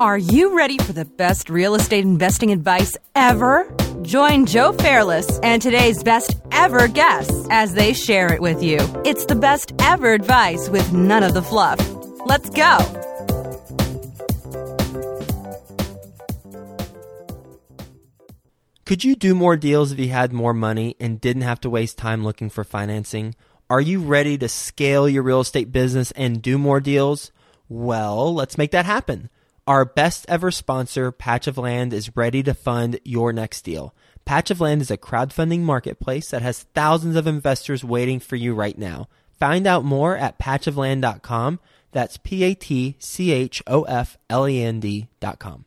Are you ready for the best real estate investing advice ever? Join Joe Fairless and today's best ever guests as they share it with you. It's the best ever advice with none of the fluff. Let's go. Could you do more deals if you had more money and didn't have to waste time looking for financing? Are you ready to scale your real estate business and do more deals? Well, let's make that happen. Our best ever sponsor, Patch of Land, is ready to fund your next deal. Patch of Land is a crowdfunding marketplace that has thousands of investors waiting for you right now. Find out more at patchofland.com. That's P A T C H O F L E N D.com.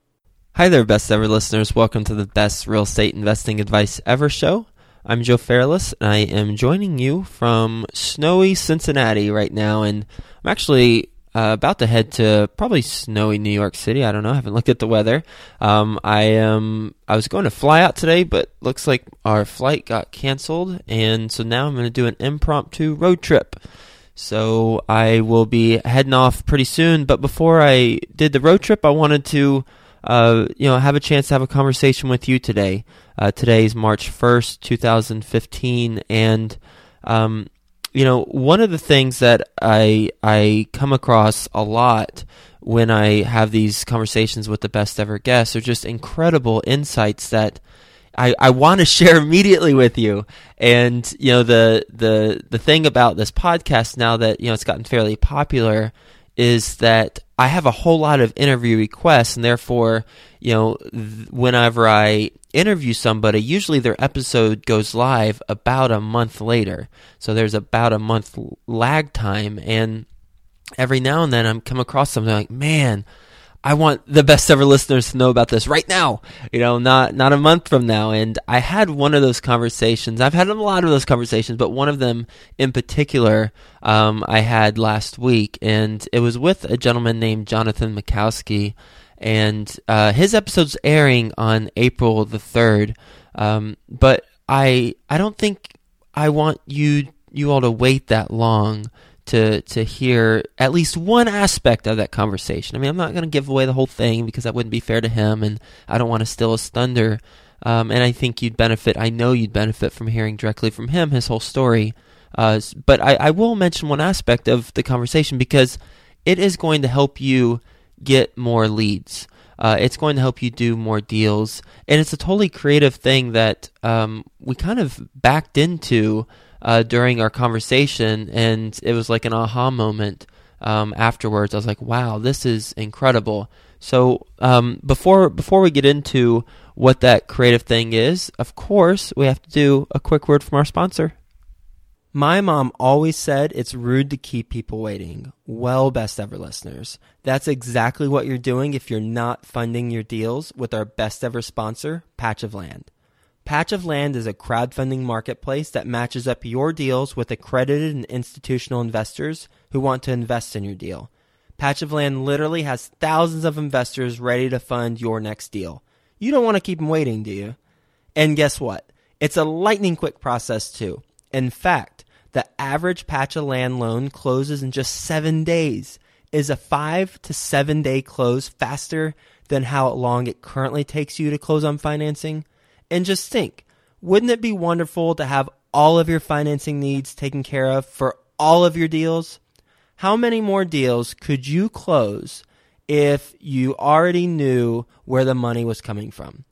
Hi there, best ever listeners. Welcome to the best real estate investing advice ever show. I'm Joe Fairless, and I am joining you from snowy Cincinnati right now. And I'm actually uh, about to head to probably snowy New York City. I don't know. I haven't looked at the weather. Um, I am. I was going to fly out today, but looks like our flight got canceled, and so now I'm going to do an impromptu road trip. So I will be heading off pretty soon. But before I did the road trip, I wanted to, uh, you know, have a chance to have a conversation with you today. Uh, today is March first, 2015, and um, you know, one of the things that I I come across a lot when I have these conversations with the best ever guests are just incredible insights that I, I want to share immediately with you. And you know, the the the thing about this podcast now that you know it's gotten fairly popular is that I have a whole lot of interview requests, and therefore, you know, th- whenever I interview somebody, usually their episode goes live about a month later. So there's about a month lag time, and every now and then I'm come across something like, man, I want the best ever listeners to know about this right now, you know, not not a month from now. And I had one of those conversations. I've had a lot of those conversations, but one of them in particular, um, I had last week, and it was with a gentleman named Jonathan Mikowski, and uh, his episode's airing on April the third. Um, but I I don't think I want you you all to wait that long to to hear at least one aspect of that conversation. I mean, I'm not going to give away the whole thing because that wouldn't be fair to him, and I don't want to steal his thunder. Um, and I think you'd benefit. I know you'd benefit from hearing directly from him his whole story. Uh, but I, I will mention one aspect of the conversation because it is going to help you get more leads. Uh, it's going to help you do more deals, and it's a totally creative thing that um, we kind of backed into uh, during our conversation, and it was like an aha moment um, afterwards. I was like, "Wow, this is incredible." So um, before before we get into what that creative thing is, of course, we have to do a quick word from our sponsor. My mom always said it's rude to keep people waiting. Well, best ever listeners, that's exactly what you're doing if you're not funding your deals with our best ever sponsor, Patch of Land. Patch of Land is a crowdfunding marketplace that matches up your deals with accredited and institutional investors who want to invest in your deal. Patch of Land literally has thousands of investors ready to fund your next deal. You don't want to keep them waiting, do you? And guess what? It's a lightning quick process too. In fact, the average patch of land loan closes in just seven days. Is a five to seven day close faster than how long it currently takes you to close on financing? And just think, wouldn't it be wonderful to have all of your financing needs taken care of for all of your deals? How many more deals could you close if you already knew where the money was coming from?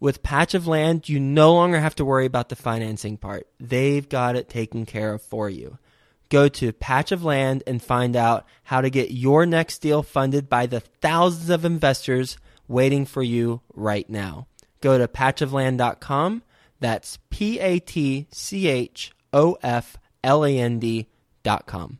With Patch of Land, you no longer have to worry about the financing part. They've got it taken care of for you. Go to Patch of Land and find out how to get your next deal funded by the thousands of investors waiting for you right now go to patchofland.com. That's P A T C H O F L A N D.com.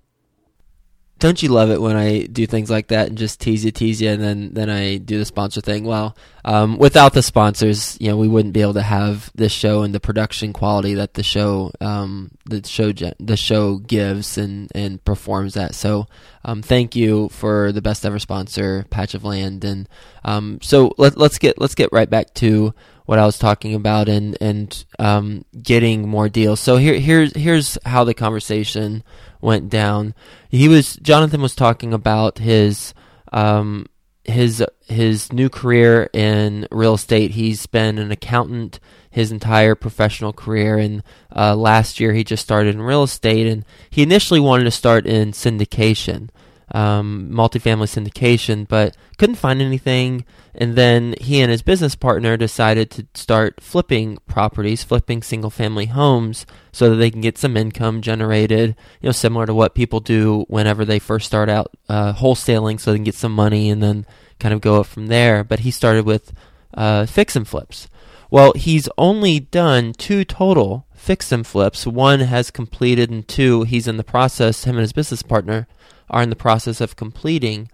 Don't you love it when I do things like that and just tease you, tease you, and then, then I do the sponsor thing? Well, um, without the sponsors, you know, we wouldn't be able to have this show and the production quality that the show, um, the show, the show gives and, and performs at. So, um, thank you for the best ever sponsor, Patch of Land, and um, so let, let's get let's get right back to what I was talking about and and um, getting more deals. So here here's here's how the conversation went down. He was Jonathan was talking about his um, his his new career in real estate. He's been an accountant his entire professional career, and uh, last year he just started in real estate. And he initially wanted to start in syndication, um, multifamily syndication, but couldn't find anything. And then he and his business partner decided to start flipping properties, flipping single family homes, so that they can get some income generated. You know, similar to what people do whenever they first start out uh, wholesaling, so they can get some money and then kind of go up from there. But he started with uh, fix and flips. Well, he's only done two total fix and flips. One has completed, and two he's in the process. Him and his business partner are in the process of completing.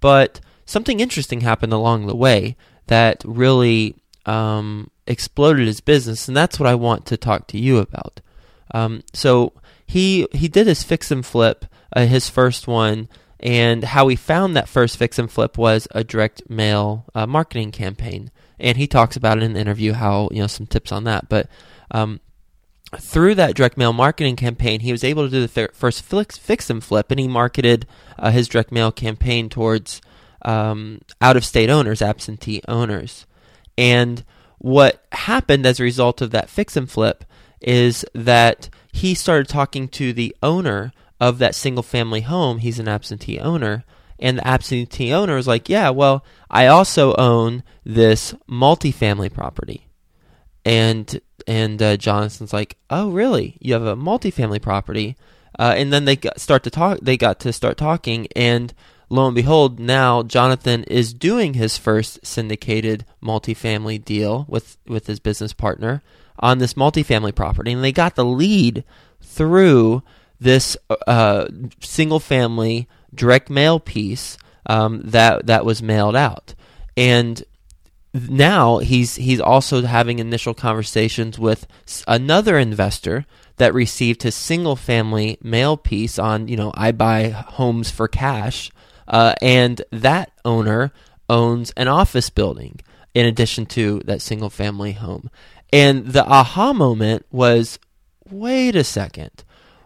But something interesting happened along the way that really um, exploded his business, and that's what I want to talk to you about. Um, so he he did his fix and flip, uh, his first one, and how he found that first fix and flip was a direct mail uh, marketing campaign, and he talks about it in the interview how you know some tips on that, but. Um, through that direct mail marketing campaign, he was able to do the first fix, fix and flip, and he marketed uh, his direct mail campaign towards um, out of state owners, absentee owners. And what happened as a result of that fix and flip is that he started talking to the owner of that single family home. He's an absentee owner. And the absentee owner is like, yeah, well, I also own this multifamily property. And and uh, Jonathan's like, "Oh, really? You have a multifamily property?" Uh, and then they got, start to talk. They got to start talking, and lo and behold, now Jonathan is doing his first syndicated multifamily deal with with his business partner on this multifamily property, and they got the lead through this uh, single family direct mail piece um, that that was mailed out, and now he's he's also having initial conversations with another investor that received his single family mail piece on you know I buy homes for cash, uh, and that owner owns an office building in addition to that single family home. And the aha moment was, wait a second,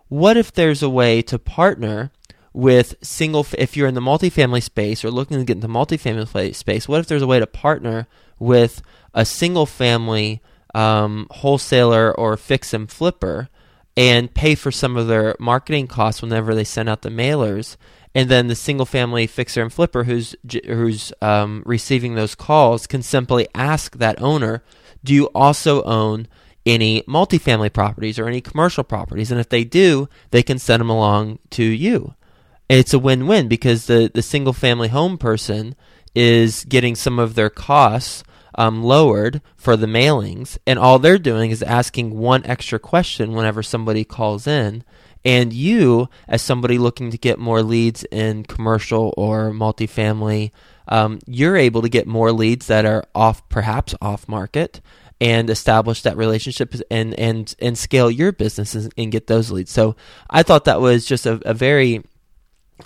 what if there's a way to partner with single if you're in the multifamily space or looking to get into multifamily space what if there's a way to partner with a single family um, wholesaler or fix and flipper and pay for some of their marketing costs whenever they send out the mailers? And then the single family fixer and flipper who's who's um, receiving those calls can simply ask that owner do you also own any multifamily properties or any commercial properties? And if they do they can send them along to you it's a win-win because the, the single family home person is getting some of their costs um, lowered for the mailings, and all they're doing is asking one extra question whenever somebody calls in. And you, as somebody looking to get more leads in commercial or multifamily, um, you're able to get more leads that are off, perhaps off market, and establish that relationship and and and scale your business and get those leads. So I thought that was just a, a very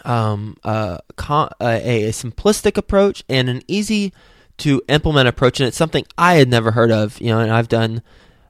um, a, a, simplistic approach and an easy to implement approach, and it's something I had never heard of. You know, and I've done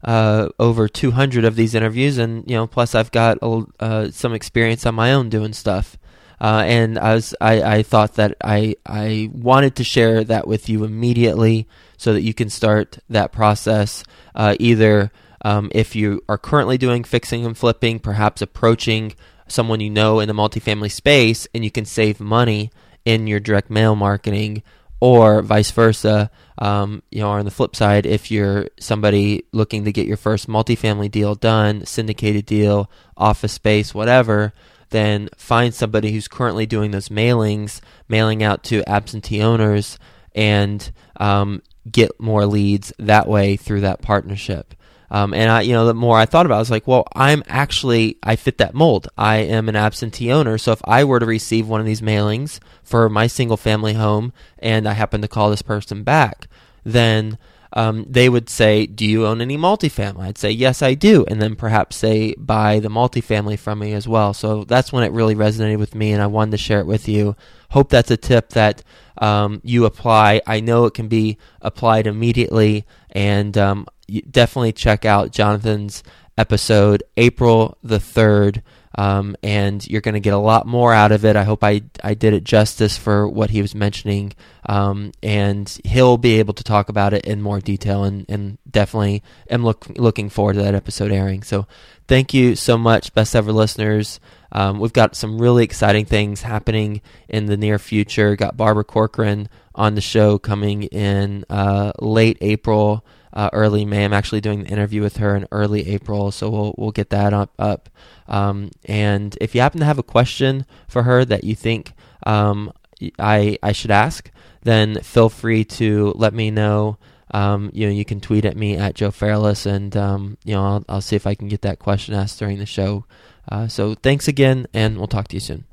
uh, over 200 of these interviews, and you know, plus I've got uh, some experience on my own doing stuff. Uh, and I was I, I thought that I I wanted to share that with you immediately so that you can start that process uh, either um, if you are currently doing fixing and flipping, perhaps approaching someone you know in the multifamily space and you can save money in your direct mail marketing or vice versa. Um, you know, on the flip side, if you're somebody looking to get your first multifamily deal done, syndicated deal, office space, whatever, then find somebody who's currently doing those mailings, mailing out to absentee owners, and um, get more leads that way through that partnership. Um, and I, you know, the more I thought about it, I was like, well, I'm actually, I fit that mold. I am an absentee owner. So if I were to receive one of these mailings for my single family home and I happen to call this person back, then um, they would say, Do you own any multifamily? I'd say, Yes, I do. And then perhaps they buy the multifamily from me as well. So that's when it really resonated with me and I wanted to share it with you. Hope that's a tip that um, you apply. I know it can be applied immediately. And um, definitely check out Jonathan's episode April the 3rd. Um, and you're going to get a lot more out of it. I hope I I did it justice for what he was mentioning, um, and he'll be able to talk about it in more detail. And, and definitely am look, looking forward to that episode airing. So thank you so much, best ever listeners. Um, we've got some really exciting things happening in the near future. Got Barbara Corcoran on the show coming in uh, late April uh, early May. I'm actually doing the interview with her in early April, so we'll we'll get that up. up. Um, and if you happen to have a question for her that you think um, I I should ask, then feel free to let me know. Um, you know, you can tweet at me at Joe Fairless, and um, you know, I'll, I'll see if I can get that question asked during the show. Uh, so thanks again, and we'll talk to you soon.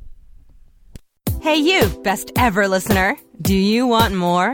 Hey, you, best ever listener. Do you want more?